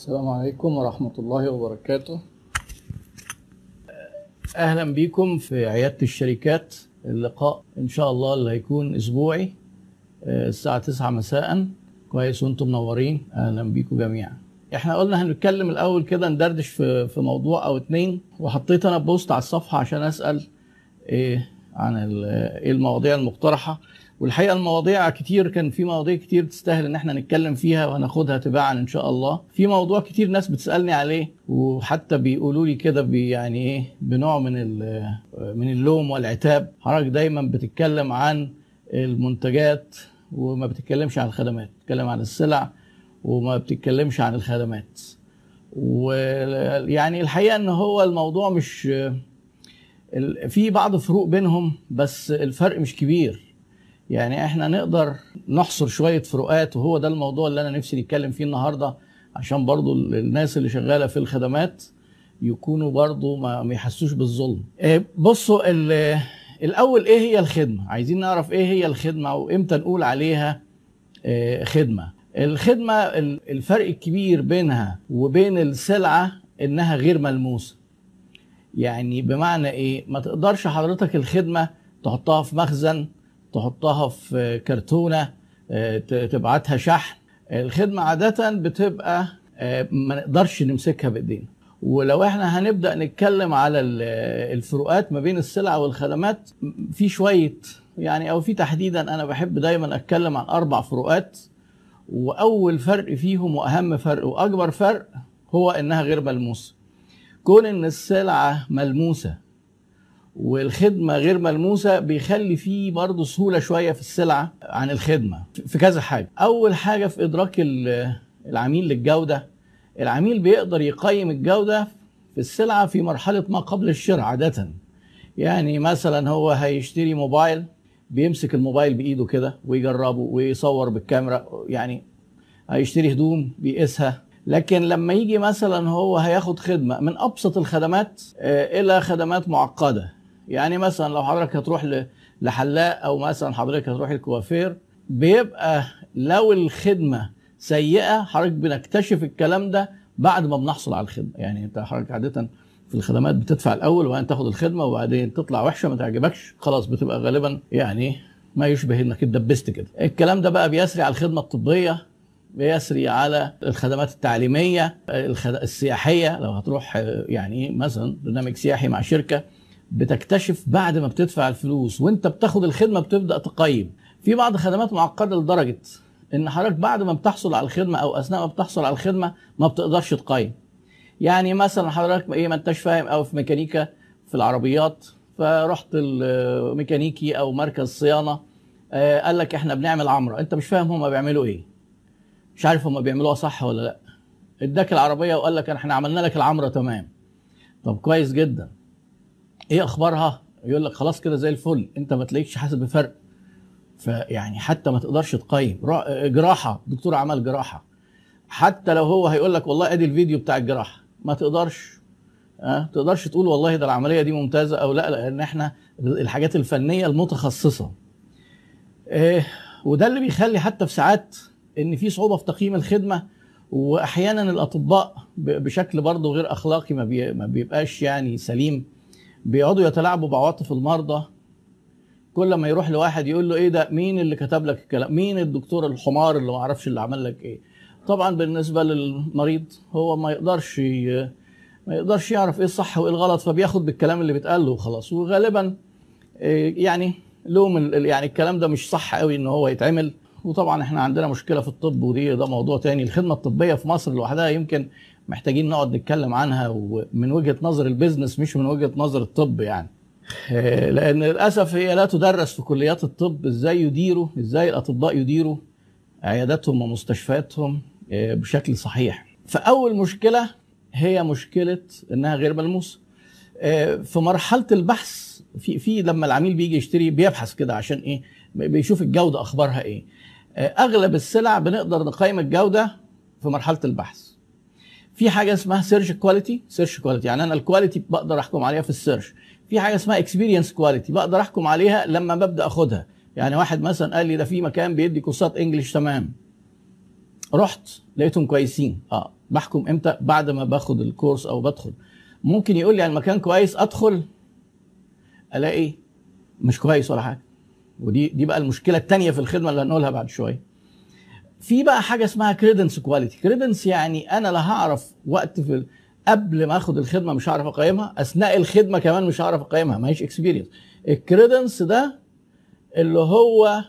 السلام عليكم ورحمة الله وبركاته. أهلا بكم في عيادة الشركات. اللقاء إن شاء الله اللي هيكون أسبوعي آه، الساعة 9 مساء. كويس وأنتم منورين. أهلا بكم جميعا. إحنا قلنا هنتكلم الأول كده ندردش في في موضوع أو اتنين وحطيت أنا بوست على الصفحة عشان أسأل إيه عن إيه المواضيع المقترحة. والحقيقة المواضيع كتير كان في مواضيع كتير تستاهل إن إحنا نتكلم فيها وهناخدها تباعا إن شاء الله. في موضوع كتير ناس بتسألني عليه وحتى بيقولوا لي كده يعني إيه بنوع من من اللوم والعتاب. حضرتك دايما بتتكلم عن المنتجات وما بتتكلمش عن الخدمات بتتكلم عن السلع وما بتتكلمش عن الخدمات. ويعني الحقيقة إن هو الموضوع مش في بعض فروق بينهم بس الفرق مش كبير. يعني إحنا نقدر نحصر شوية فروقات وهو ده الموضوع اللي أنا نفسي نتكلم فيه النهاردة عشان برضو ال- الناس اللي شغالة في الخدمات يكونوا برضو ما يحسوش بالظلم. إيه، بصوا ال- الأول إيه هي الخدمة؟ عايزين نعرف إيه هي الخدمة وإمتى نقول عليها آه، خدمة. الخدمة ال- الفرق الكبير بينها وبين السلعة إنها غير ملموسة. يعني بمعنى إيه؟ ما تقدرش حضرتك الخدمة تحطها في مخزن تحطها في كرتونة آه، تبعتها شحن. الخدمة عادة بتبقى آه، ما نقدرش نمسكها بإيدينا. ولو إحنا هنبدأ نتكلم على ال- الفروقات ما بين السلع والخدمات في شوية يعني أو في تحديدا أنا بحب دايما أتكلم عن أربع فروقات. وأول فرق فيهم وأهم فرق وأكبر فرق هو إنها غير ملموسة. كون إن السلعة ملموسة والخدمة غير ملموسة بيخلي فيه برضه سهولة شوية في السلعه عن الخدمة في كذا حاجة. أول حاجة في إدراك ال- العميل للجودة العميل بيقدر يقيم الجودة في السلعة في مرحلة ما قبل الشراء عادة. يعني مثلا هو هيشتري موبايل بيمسك الموبايل بإيده كده ويجربه ويصور بالكاميرا يعني هيشتري هدوم بيقيسها. لكن لما يجي مثلا هو هياخد خدمة من أبسط الخدمات آه، إلى خدمات معقدة. يعني مثلا لو حضرتك هتروح لحلاق أو مثلا حضرتك هتروح الكوافير بيبقى لو الخدمة سيئة حضرتك بنكتشف الكلام ده بعد ما بنحصل على الخدمة يعني أنت حضرتك عادة في الخدمات بتدفع الأول وبعدين تاخد الخدمة وبعدين تطلع وحشة ما تعجبكش خلاص بتبقى غالبا يعني ما يشبه إنك اتدبست كده الكلام ده بقى بيسري على الخدمة الطبية بيسري على الخدمات التعليمية. السياحية لو هتروح يعني مثلا برنامج سياحي مع شركة بتكتشف بعد ما بتدفع الفلوس وانت بتاخد الخدمة بتبدأ تقيم. في بعض الخدمات معقدة لدرجة إن حضرتك بعد ما بتحصل على الخدمة أو أثناء ما بتحصل على الخدمة ما بتقدرش تقيم. يعني مثلا حضرتك إيه ما أنتش فاهم أو في ميكانيكا في العربيات فرحت الميكانيكي أو مركز صيانة آه، قال لك إحنا بنعمل عمرة. أنت مش فاهم هما بيعملوا إيه. مش عارف هما بيعملوها صح ولا لأ. اداك العربية وقال لك إحنا عملنا لك العمرة تمام. طب كويس جدا. إيه اخبارها؟ يقول لك خلاص كده زي الفل انت ما تلاقيش حاسس بفرق. فيعني حتى ما تقدرش تقيم. را- جراحة دكتور عمل جراحة. حتى لو هو هيقول لك والله ادي الفيديو بتاع الجراحة. ما تقدرش. أه؟ تقدرش تقول والله ده العملية دي ممتازة أو لا لأن إحنا الحاجات الفنية المتخصصة. إيه وده اللي بيخلي حتى في ساعات إن في صعوبة في تقييم الخدمة واحيانا الأطباء بشكل برضه غير أخلاقي ما, ما بيبقاش يعني سليم. بيقعدوا يتلاعبوا بعواطف المرضى. كل ما يروح لواحد يقول له إيه ده؟ مين اللي كتب لك الكلام؟ مين الدكتور الحمار اللي ما أعرفش اللي عمل لك إيه؟ طبعا بالنسبة للمريض هو ما يقدرش ما يقدرش يعرف إيه الصح وإيه الغلط فبياخد بالكلام اللي بيتقال له وخلاص. وغالبا إيه، يعني لوم ال- يعني الكلام ده مش صح قوي إن هو يتعمل. وطبعا إحنا عندنا مشكلة في الطب ودي ده موضوع تاني. الخدمة الطبية في مصر لوحدها يمكن محتاجين نقعد نتكلم عنها ومن وجهة نظر البيزنس مش من وجهة نظر الطب يعني. لأن للأسف هي لا تدرس في كليات الطب إزاي يديروا إزاي الأطباء يديروا عياداتهم ومستشفياتهم آه، بشكل صحيح. فأول مشكلة هي مشكلة إنها غير ملموسة. آه، في مرحلة البحث في في لما العميل بيجي يشتري بيبحث كده عشان إيه؟ بيشوف الجودة أخبارها إيه. آه، أغلب السلع بنقدر نقيم الجودة في مرحلة البحث. في حاجة اسمها search quality search quality يعني أنا ال quality بقدر أحكم عليها في ال search في حاجة اسمها experience quality بقدر أحكم عليها لما ببدأ أخدها. يعني واحد مثلا قال لي ده في مكان بيدي كورسات English تمام. رحت لقيتهم كويسين. آه بحكم إمتى؟ بعد ما باخد الكورس أو بدخل. ممكن يقول لي على المكان كويس أدخل. ألاقي مش كويس ولا حاجة. ودي دي بقى المشكلة الثانية في الخدمة اللي هنقولها بعد شوية. في بقى حاجة اسمها credence quality credence يعني أنا لا هعرف وقت في قبل ما آخد الخدمة مش هعرف أقيمها أثناء الخدمة كمان مش هعرف أقيمها ما هيش experience ال credence ده اللي هو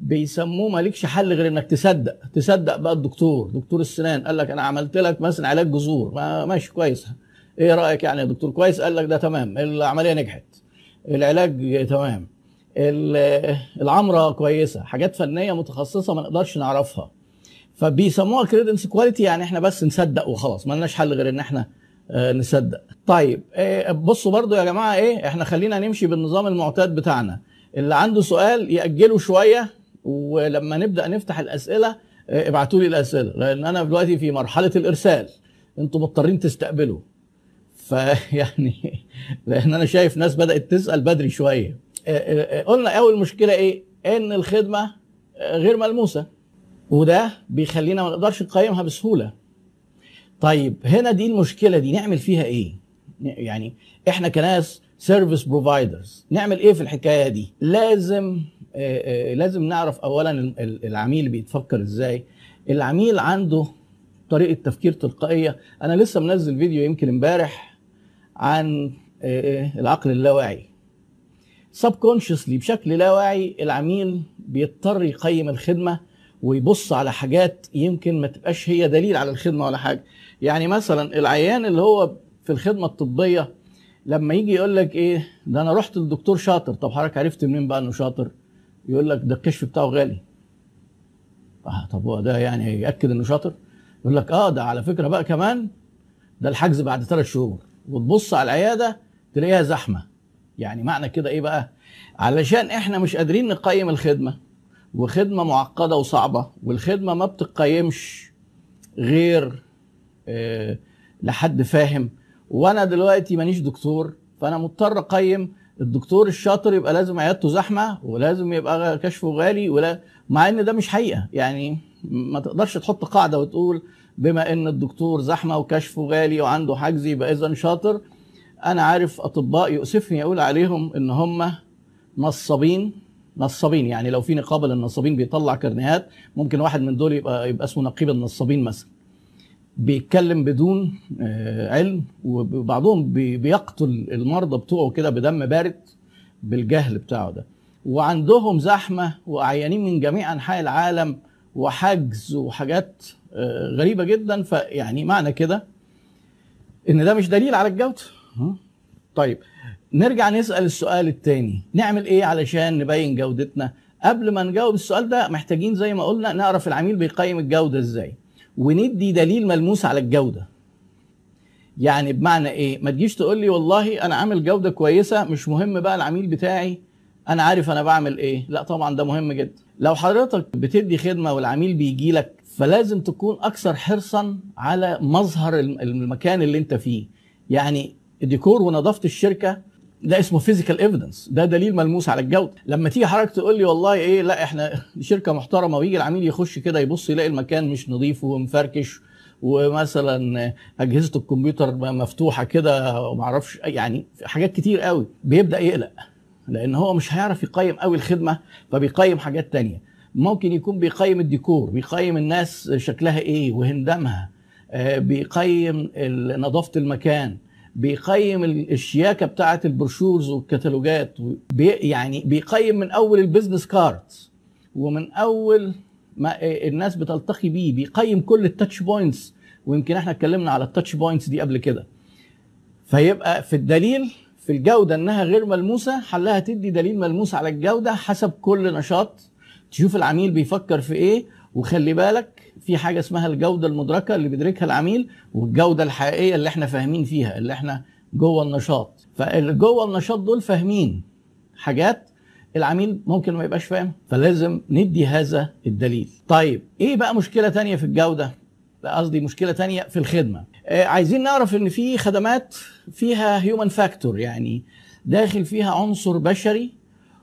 بيسموه مالكش حل غير إنك تصدق. تصدق بقى الدكتور دكتور السنان قال لك أنا عملت لك مثلا علاج جذور. ما ماشي كويس. إيه رأيك يعني يا دكتور؟ كويس؟ قال لك ده تمام. العملية نجحت. العلاج تمام. العمرة كويسة حاجات فنية متخصصة ما نقدرش نعرفها. فبيسموها credence quality يعني إحنا بس نصدق وخلاص ما لناش حل غير إن إحنا نصدق. طيب بصوا برضو يا جماعة إيه إحنا خلينا نمشي بالنظام المعتاد بتاعنا. اللي عنده سؤال يأجله شوية ولما نبدأ نفتح الأسئلة ابعتوا لي الأسئلة لأن أنا دلوقتي في مرحلة الإرسال. أنتم مضطرين تستقبلوا. فيعني لأن أنا شايف ناس بدأت تسأل بدري شوية. قلنا أول مشكلة إيه؟ إن الخدمة غير ملموسة. وده بيخلينا ما نقدرش نقيمها بسهولة. طيب هنا دي المشكلة دي نعمل فيها إيه؟ يعني إحنا كناس service providers نعمل إيه في الحكاية دي؟ لازم لازم نعرف اولا العميل بيتفكر إزاي. العميل عنده طريقة تفكير تلقائية. أنا لسه منزل فيديو يمكن إمبارح عن العقل اللاواعي. سبكونشسلي بشكل لا واعي العميل بيضطر يقيم الخدمة ويبص على حاجات يمكن ما تبقاش هي دليل على الخدمة ولا حاجة. يعني مثلا العيان اللي هو في الخدمة الطبية لما يجي يقول لك إيه ده أنا رحت للدكتور شاطر. طب حضرتك عرفت منين بقى إنه شاطر؟ يقول لك ده الكشف بتاعه غالي. آه طب هو ده يعني يأكد إنه شاطر؟ يقول لك آه ده على فكرة بقى كمان ده الحجز بعد ثلاث شهور. وتبص على العيادة تلاقيها زحمة. يعني معنى كده إيه بقى؟ علشان إحنا مش قادرين نقيم الخدمة وخدمة معقدة وصعبة والخدمة ما بتقيمش غير آه لحد فاهم. وأنا دلوقتي مانيش دكتور فأنا مضطر أقيم. الدكتور الشاطر يبقى لازم عيادته زحمة ولازم يبقى كشفه غالي ولا مع إن ده مش حقيقة. يعني ما تقدرش تحط قاعدة وتقول بما إن الدكتور زحمة وكشفه غالي وعنده حجز يبقى اذا شاطر أنا عارف أطباء يؤسفني أقول عليهم إن هم نصابين نصابين يعني لو في نقابة للنصابين بيطلع كرنيهات ممكن واحد من دول يبقى يبقى اسمه نقيب النصابين مثلا. بيتكلم بدون علم وبعضهم بيقتل المرضى بتوعه كده بدم بارد بالجهل بتاعه ده. وعندهم زحمة وعيانين من جميع أنحاء العالم وحجز وحاجات غريبة جدا. فيعني معنى كده إن ده مش دليل على الجودة. طيب نرجع نسأل السؤال الثاني نعمل إيه علشان نبين جودتنا؟ قبل ما نجاوب السؤال ده محتاجين زي ما قلنا نعرف العميل بيقيم الجودة إزاي. وندي دليل ملموس على الجودة. يعني بمعنى إيه؟ ما تجيش تقول لي والله أنا عامل جودة كويسة مش مهم بقى العميل بتاعي أنا عارف أنا بعمل إيه. لا طبعا ده مهم جدا. لو حضرتك بتدي خدمة والعميل بيجي لك فلازم تكون أكثر حرصا على مظهر المكان اللي أنت فيه. يعني الديكور ونظافة الشركة ده اسمه physical evidence ده دليل ملموس على الجودة. لما تيجي حضرتك تقول لي والله إيه لا إحنا شركة محترمة ويجي العميل يخش كده يبص يلاقي المكان مش نظيف ومفركش ومثلا أجهزة الكمبيوتر مفتوحة كده وما أعرفش يعني حاجات كتير قوي. بيبدأ يقلق لأن هو مش هيعرف يقيم قوي الخدمة فبيقيم حاجات تانية. ممكن يكون بيقيم الديكور بيقيم الناس شكلها إيه وهندامها بيقيم نظافة المكان بيقيم الشياكة بتاعه ال brochures والكتالوجات بي يعني بيقيم من أول ال business cards ومن أول ما الناس بتلتقي بيه بيقيم كل ال touch points ويمكن إحنا اتكلمنا على ال touch points دي قبل كده. فيبقى في الدليل في الجودة إنها غير ملموسة حلها تدي دليل ملموس على الجودة حسب كل نشاط. تشوف العميل بيفكر في إيه وخلي بالك في حاجة اسمها الجودة المدركة اللي بيدركها العميل والجودة الحقيقية اللي إحنا فاهمين فيها اللي إحنا جوه النشاط. فاللي جوه النشاط دول فاهمين حاجات العميل ممكن ما يبقاش فاهم فلازم ندي هذا الدليل. طيب إيه بقى مشكلة تانية في الجودة؟ قصدي مشكلة تانية في الخدمة. آه عايزين نعرف إن في خدمات فيها human factor يعني داخل فيها عنصر بشري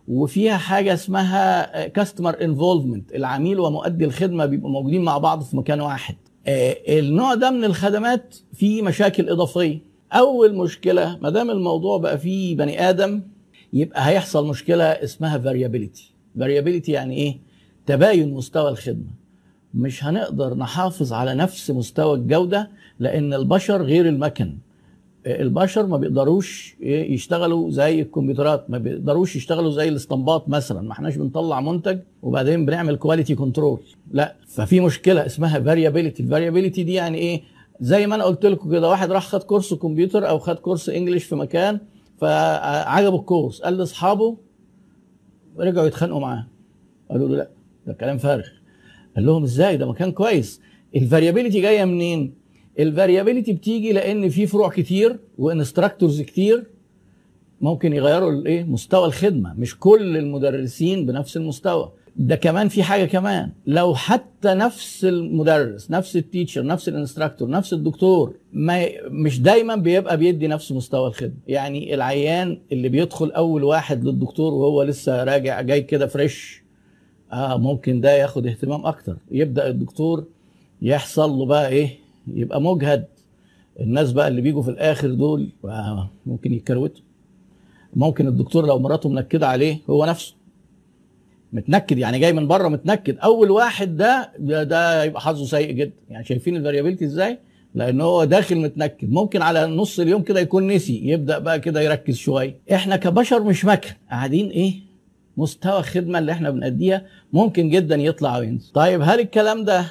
وفيها حاجة اسمها customer involvement العميل ومؤدي الخدمة بيبقوا موجودين مع بعض في مكان واحد. آه، النوع ده من الخدمات فيه مشاكل إضافية. أول مشكلة ما دام الموضوع بقى فيه بني آدم يبقى هيحصل مشكلة اسمها variability variability يعني إيه؟ تباين مستوى الخدمة. مش هنقدر نحافظ على نفس مستوى الجودة لأن البشر غير المكن. البشر ما بيقدروش يشتغلوا زي الكمبيوترات ما بيقدروش يشتغلوا زي الاسطمبات مثلا. ما احناش بنطلع منتج وبعدين بنعمل quality control لا ففي مشكلة اسمها variability ال variability دي يعني إيه؟ زي ما أنا قلت لكم كده واحد راح خد كورس كمبيوتر أو خد كورس English في مكان فعجبه الكورس. قال لأصحابه رجعوا يتخانقوا معاه. قالوا له لا ده كلام فارغ. قال لهم إزاي؟ ده مكان كويس. ال variability جاية منين؟ ال variability بتيجي لأن في فروع كتير و instructors كتير ممكن يغيروا الايه مستوى الخدمة. مش كل المدرسين بنفس المستوى. ده كمان في حاجة كمان. لو حتى نفس المدرس نفس ال teacher نفس ال instructor نفس الدكتور ما مش دايما بيبقى بيدي نفس مستوى الخدمة. يعني العيان اللي بيدخل أول واحد للدكتور وهو لسه راجع جاي كده fresh آه ممكن ده ياخد اهتمام أكتر. يبدأ الدكتور يحصل له بقى إيه؟ يبقى مجهد. الناس بقى اللي بيجوا في الآخر دول ممكن يكروتوا ممكن الدكتور لو مراته منكدة عليه هو نفسه. متنكد يعني جاي من بره متنكد. أول واحد ده ده, ده يبقى حظه سيء جدا. يعني شايفين الفاريابيلتي إزاي؟ لأن هو داخل متنكد. ممكن على نص اليوم كده يكون نسي. يبدأ بقى كده يركز شوية. إحنا كبشر مش مكن قاعدين إيه؟ مستوى الخدمة اللي إحنا بنأديها ممكن جدا يطلع وينزل. طيب هل الكلام ده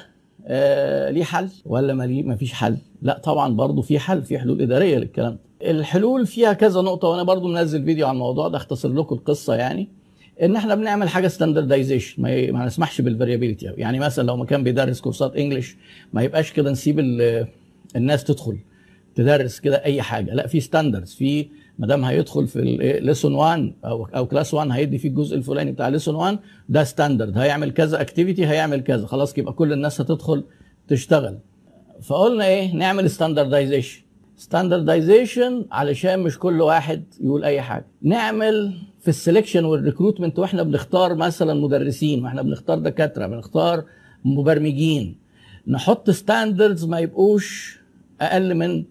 آه ليه حل ولا ما ليه ما فيش حل؟ لا طبعا برضه في حل في حلول إدارية للكلام ده. الحلول فيها كذا نقطة وأنا برضه منزل فيديو عن الموضوع ده اختصر لكم القصة يعني. إن إحنا بنعمل حاجة standardization ما, ما نسمحش بال variability يعني مثلا لو مكان بيدرس كورسات English ما يبقاش كده نسيب الناس تدخل تدرس كده أي حاجة. لا في standards في ما دام هيدخل في lesson 1 أو أو class 1 هيدي فيه الجزء الفلاني بتاع lesson 1 ده standard هيعمل كذا activity هيعمل كذا. خلاص يبقى كل الناس هتدخل تشتغل. فقلنا إيه؟ نعمل standardization standardization علشان مش كل واحد يقول أي حاجة. نعمل في ال selection وال recruitment وإحنا بنختار مثلا مدرسين وإحنا بنختار دكاترة بنختار مبرمجين. نحط standards ما يبقوش أقل من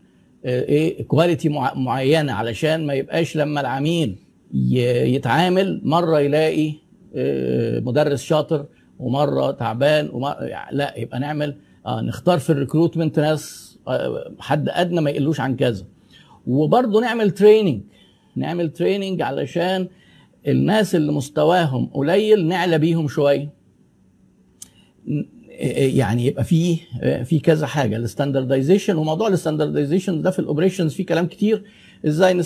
إيه quality معينة علشان ما يبقاش لما العميل يتعامل مرة يلاقي مدرس شاطر ومرة تعبان ومرة لا يبقى نعمل آه نختار في ال recruitment ناس آه حد أدنى ما يقلوش عن كذا. وبرضه نعمل training نعمل training علشان الناس اللي مستواهم قليل نعلى بيهم شوية. يعني يبقى فيه في كذا حاجة ال standardization وموضوع ال standardization ده في ال operations فيه كلام كتير. إزاي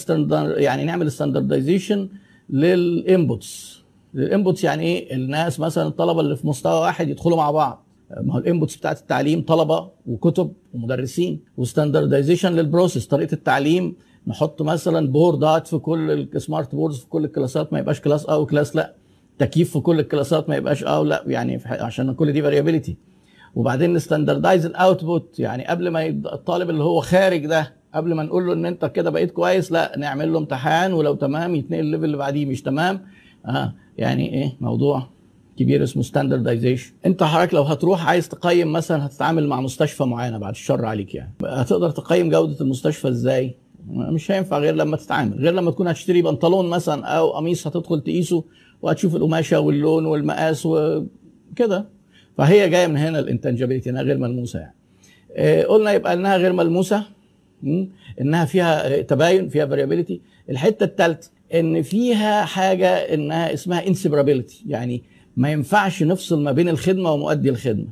يعني نعمل standardization لل inputs ال inputs يعني إيه؟ الناس مثلا الطلبة اللي في مستوى واحد يدخلوا مع بعض. ما هو ال inputs بتاعت التعليم طلبة وكتب ومدرسين. و standardization لل process طريقة التعليم. نحط مثلا board ات في كل ال smart boards في كل ال class ات ما يبقاش class اه و class لا. تكييف في كل ال class ات ما يبقاش آه لا يعني عشان كل دي variability وبعدين ن standardize ال output يعني قبل ما الطالب اللي هو خارج ده قبل ما نقول له إن أنت كده بقيت كويس لا نعمل له امتحان ولو تمام يتنقل ال level اللي بعديه مش تمام. آه يعني إيه موضوع كبير اسمه standardization أنت حضرتك لو هتروح عايز تقيم مثلا هتتعامل مع مستشفى معينة بعد الشر عليك يعني. هتقدر تقيم جودة المستشفى إزاي؟ مش هينفع غير لما تتعامل. غير لما تكون هتشتري بنطلون مثلا أو قميص هتدخل تقيسه وهتشوف القماشة واللون والمقاس وكده فهي جاية من هنا ال intangibility إنها غير ملموسة يعني. آه قلنا يبقى إنها غير ملموسة. إنها فيها تباين فيها variability الحتة الثالثه إن فيها حاجة إنها اسمها inseparability يعني ما ينفعش نفصل ما بين الخدمة ومؤدي الخدمة.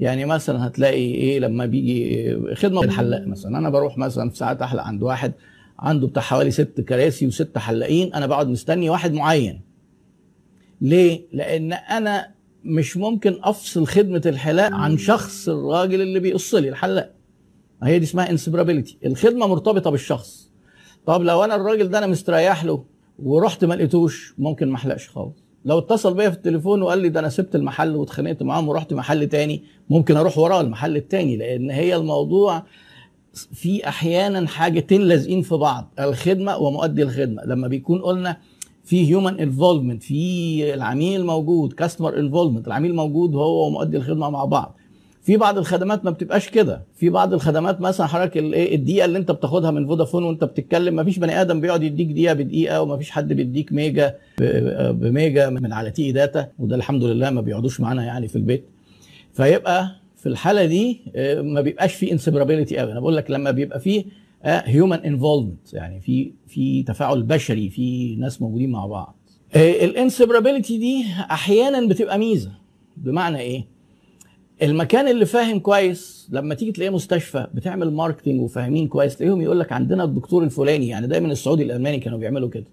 يعني مثلا هتلاقي إيه لما بيجي خدمة الحلاق مثلا أنا بروح مثلا في ساعات أحلق عند واحد عنده بتاع حوالي ست كراسي وست حلاقين أنا بقعد مستني واحد معين. ليه؟ لأن أنا مش ممكن أفصل خدمة الحلاق عن شخص الراجل اللي بيقص لي الحلاق. هي دي اسمها inseparability الخدمة مرتبطة بالشخص. طب لو أنا الراجل ده أنا مستريح له ورحت ما لقيتوش ممكن ما أحلقش خالص. لو اتصل بيا في التليفون وقال لي ده أنا سبت المحل واتخانقت معاهم ورحت محل تاني ممكن أروح وراه المحل التاني لأن هي الموضوع في أحيانا حاجتين لازقين في بعض الخدمة ومؤدي الخدمة. لما بيكون قلنا في human involvement في العميل موجود customer involvement العميل موجود هو ومؤدي الخدمة مع بعض. في بعض الخدمات ما بتبقاش كده. في بعض الخدمات مثلا حضرتك الايه الدقيقة اللي انت بتاخدها من فودافون وانت بتتكلم ما فيش بني آدم بيقعد يديك دقيقة بدقيقة وما فيش حد بيديك ميجا بميجا من على TE Data وده الحمد لله ما بيقعدوش معانا يعني في البيت. فيبقى في الحالة دي آه، ما بيبقاش في inseparability قوي. أنا بقول لك لما بيبقى في human involvement يعني في في تفاعل بشري في ناس موجودين مع بعض. ال inseparability دي أحيانا بتبقى ميزة. بمعنى إيه؟ المكان اللي فاهم كويس لما تيجي تلاقيه مستشفى بتعمل marketing وفاهمين كويس تلاقيهم يقول لك عندنا الدكتور الفلاني يعني دايما السعودي الألماني كانوا بيعملوا كده.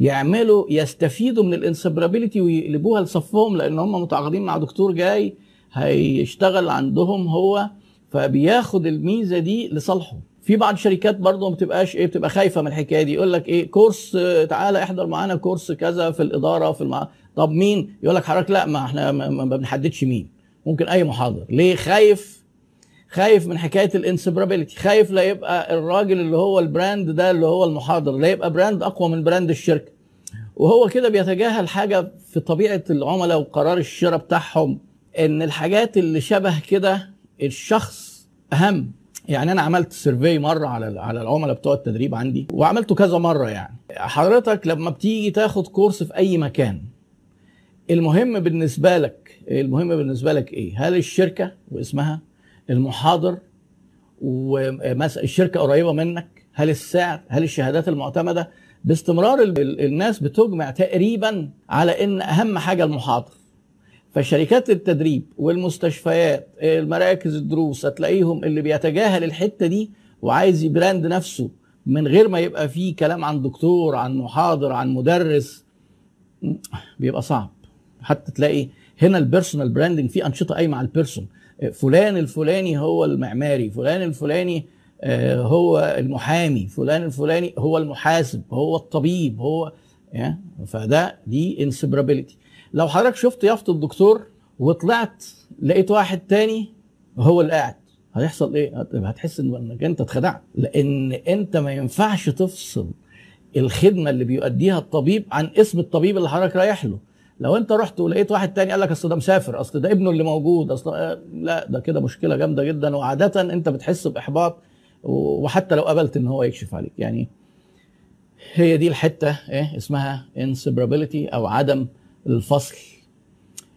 يعملوا يستفيدوا من ال inseparability ويقلبوها لصفهم لأن هم متعاقدين مع دكتور جاي هيشتغل عندهم هو فبياخد الميزة دي لصالحه. في بعض الشركات برضه ما بتبقاش إيه بتبقى خايفة من الحكاية دي يقول لك إيه course تعالى احضر معانا course كذا في الإدارة في المع... طب مين؟ يقول لك حضرتك لا ما إحنا ما بنحددش مين. ممكن أي محاضر. ليه؟ خايف خايف من حكاية ال inseparability خايف لا يبقى الراجل اللي هو ال brand ده اللي هو المحاضر لا يبقى brand أقوى من brand الشركة. وهو كده بيتجاهل حاجة في طبيعة العملاء وقرار الشراء بتاعهم إن الحاجات اللي شبه كده الشخص أهم. يعني أنا عملت سيرفي مرة على على العملاء بتوع التدريب عندي وعملته كذا مرة يعني. حضرتك لما بتيجي تاخد كورس في أي مكان المهم بالنسبة لك المهم بالنسبة لك إيه؟ هل الشركة واسمها المحاضر ومثلا الشركة قريبة منك؟ هل السعر هل الشهادات المعتمدة؟ باستمرار الناس بتجمع تقريبا على إن أهم حاجة المحاضر. فشركات التدريب والمستشفيات المراكز الدروس هتلاقيهم اللي بيتجاهل الحتة دي وعايز ي brand نفسه من غير ما يبقى فيه كلام عن دكتور عن محاضر عن مدرس بيبقى صعب. حتى تلاقي هنا ال personal branding في أنشطة قايمة على ال person فلان الفلاني هو المعماري فلان الفلاني هو المحامي فلان الفلاني هو المحاسب هو الطبيب هو فده دي انسبرابيلتي لو حضرتك شفت يافطة الدكتور وطلعت لقيت واحد تاني هو اللي قاعد هيحصل إيه؟ هتحس إنك أنت اتخدعت. لأن أنت ما ينفعش تفصل الخدمة اللي بيؤديها الطبيب عن اسم الطبيب اللي حضرتك رايح له. لو انت رحت ولقيت واحد تاني قال لك أصل ده مسافر أصل ده ابنه اللي موجود أصل لا ده كده مشكلة جامدة جدا. وعاده انت بتحس بإحباط وحتى لو قبلت إن هو يكشف عليك. يعني هي دي الحتة إيه اسمها inseparability أو عدم الفصل.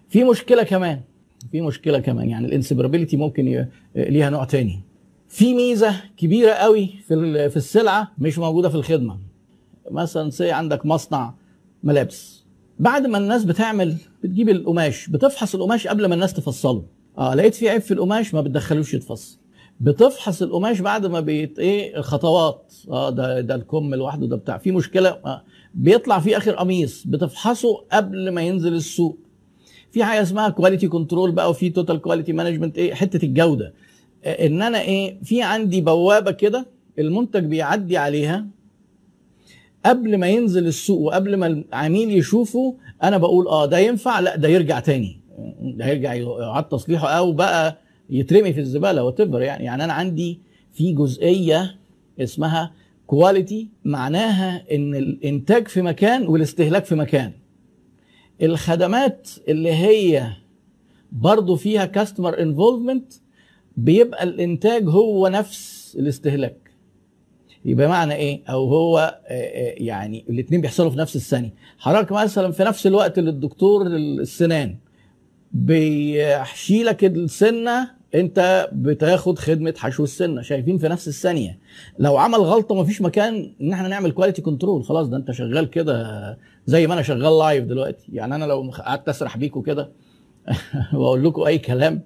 في مشكلة كمان في مشكلة كمان. يعني ال inseparability ممكن ليها نوع تاني. في ميزة كبيرة قوي في في السلعة مش موجودة في الخدمة. مثلا say عندك مصنع ملابس. بعد ما الناس بتعمل بتجيب القماش بتفحص القماش قبل ما الناس تفصله. آه لقيت في عيب في القماش ما بتدخلوش يتفصل. بتفحص القماش بعد ما بيت إيه الخطوات آه ده ده الكم لوحده ده بتاع. في مشكلة آه بيطلع فيه آخر قميص بتفحصه قبل ما ينزل السوق. في حاجة اسمها quality control بقى وفي total quality management إيه حتة الجودة. آه إن أنا إيه في عندي بوابة كده المنتج بيعدي عليها. قبل ما ينزل السوق وقبل ما العميل يشوفه أنا بقول آه ده ينفع؟ لا ده يرجع تاني. ده يرجع يعاد تصليحه أو بقى يترمي في الزبالة وات يعني. يعني أنا عندي في جزئية اسمها quality معناها إن الإنتاج في مكان والاستهلاك في مكان. الخدمات اللي هي برضو فيها customer involvement بيبقى الإنتاج هو نفس الاستهلاك. يبقى معنى إيه؟ أو هو يعني الاثنين بيحصلوا في نفس الثانية. حضرتك مثلا في نفس الوقت اللي الدكتور السنان بيحشي لك السنة أنت بتاخد خدمة حشو السنة. شايفين في نفس الثانية. لو عمل غلطة مفيش مكان إن إحنا نعمل quality control خلاص ده أنت شغال كده زي ما أنا شغال live دلوقتي. يعني أنا لو قعدت أسرح بيكم كده وأقول لكم أي كلام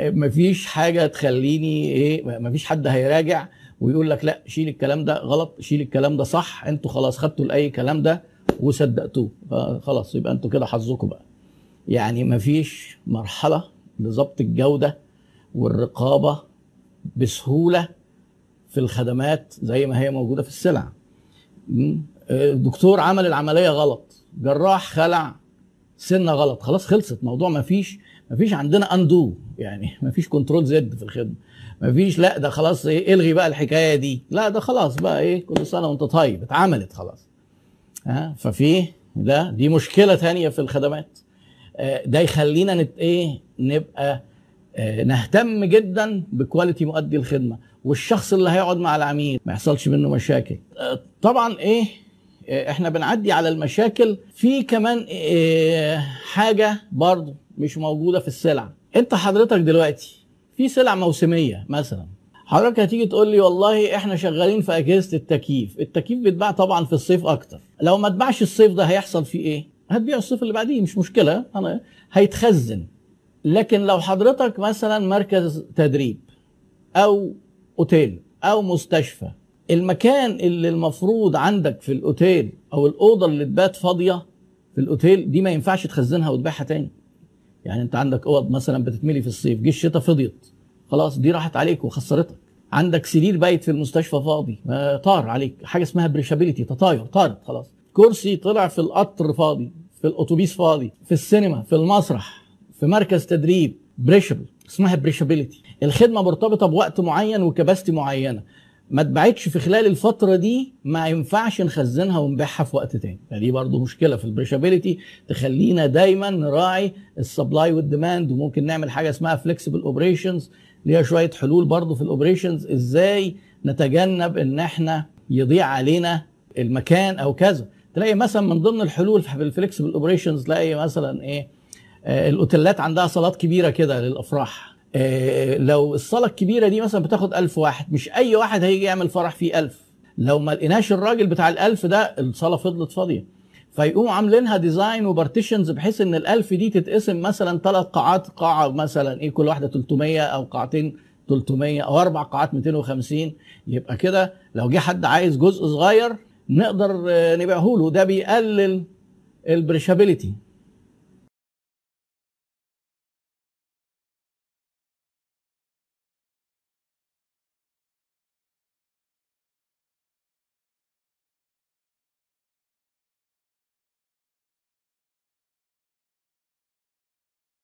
مفيش حاجة تخليني إيه مفيش حد هيراجع. ويقول لك لا شيل الكلام ده غلط شيل الكلام ده صح أنتوا خلاص خدتوا لأي كلام ده وصدقتوه. خلاص يبقى أنتوا كده حظكم بقى. يعني مفيش مرحلة لضبط الجودة والرقابة بسهولة في الخدمات زي ما هي موجودة في السلع. الدكتور عمل العملية غلط. جراح خلع سنة غلط. خلاص خلصت. موضوع ما فيش ما فيش عندنا undo يعني ما فيش control Z في الخدمة. ما فيش لا ده خلاص إيه إلغي بقى الحكاية دي. لا ده خلاص بقى إيه كل سنة وأنت طيب اتعملت خلاص. ها ففي ده دي مشكلة تانية في الخدمات. آه، ده يخلينا نت إيه نبقى آه، نهتم جدا بكواليتي مؤدي الخدمة والشخص اللي هيقعد مع العميل ما يحصلش منه مشاكل. آه، طبعا إيه آه، إحنا بنعدي على المشاكل. في كمان آه، حاجة برضو مش موجودة في السلع. أنت حضرتك دلوقتي في سلع موسمية مثلا. حضرتك هتيجي تقول لي والله إحنا شغالين في أجهزة التكييف. التكييف بيتباع طبعا في الصيف أكتر. لو ما اتباعش الصيف ده هيحصل فيه إيه؟ هتبيع الصيف اللي بعديه مش مشكلة. أنا هيتخزن. لكن لو حضرتك مثلا مركز تدريب أو أوتيل أو مستشفى المكان اللي المفروض عندك في الأوتيل أو الأوضة اللي تبات فاضية في الأوتيل دي ما ينفعش تخزنها وتبيعها تاني. يعني انت عندك اوض مثلا بتتملي في الصيف جه الشتاء فضيت خلاص دي راحت عليك وخسرتك. عندك سرير بايت في المستشفى فاضي آه، طار عليك حاجة اسمها perishability تطاير طارت خلاص. كرسي طلع في القطر فاضي في الأتوبيس فاضي في السينما في المسرح في مركز تدريب perishable اسمها perishability. الخدمة مرتبطة بوقت معين و capacity معينة. ما اتباعتش في خلال الفترة دي ما ينفعش نخزنها ونبيعها في وقت تاني. فدي برضو مشكلة في ال perishability تخلينا دايما نراعي ال supply وال demand وممكن نعمل حاجة اسمها flexible operations ليها شوية حلول برضو في ال operations إزاي نتجنب إن إحنا يضيع علينا المكان أو كذا. تلاقي مثلا من ضمن الحلول في ال flexible operations تلاقي مثلا إيه آه، الأوتيلات عندها صالات كبيرة كده للأفراح. لو الصاله الكبيرة دي مثلا بتاخد ألف واحد مش أي واحد هيجي يعمل فرح فيه ألف. لو ما لقيناش الراجل بتاع الألف ده الصاله فضلت فاضية. فيقوموا عاملينها design و partitions بحيث إن الألف دي تتقسم مثلا ثلاث قاعات قاعة مثلا إيه كل واحدة 300 أو قاعتين 300 أو أربع قاعات 250 يبقى كده لو جه حد عايز جزء صغير نقدر آه، نبيعه له ده بيقلل البريشابيليتي.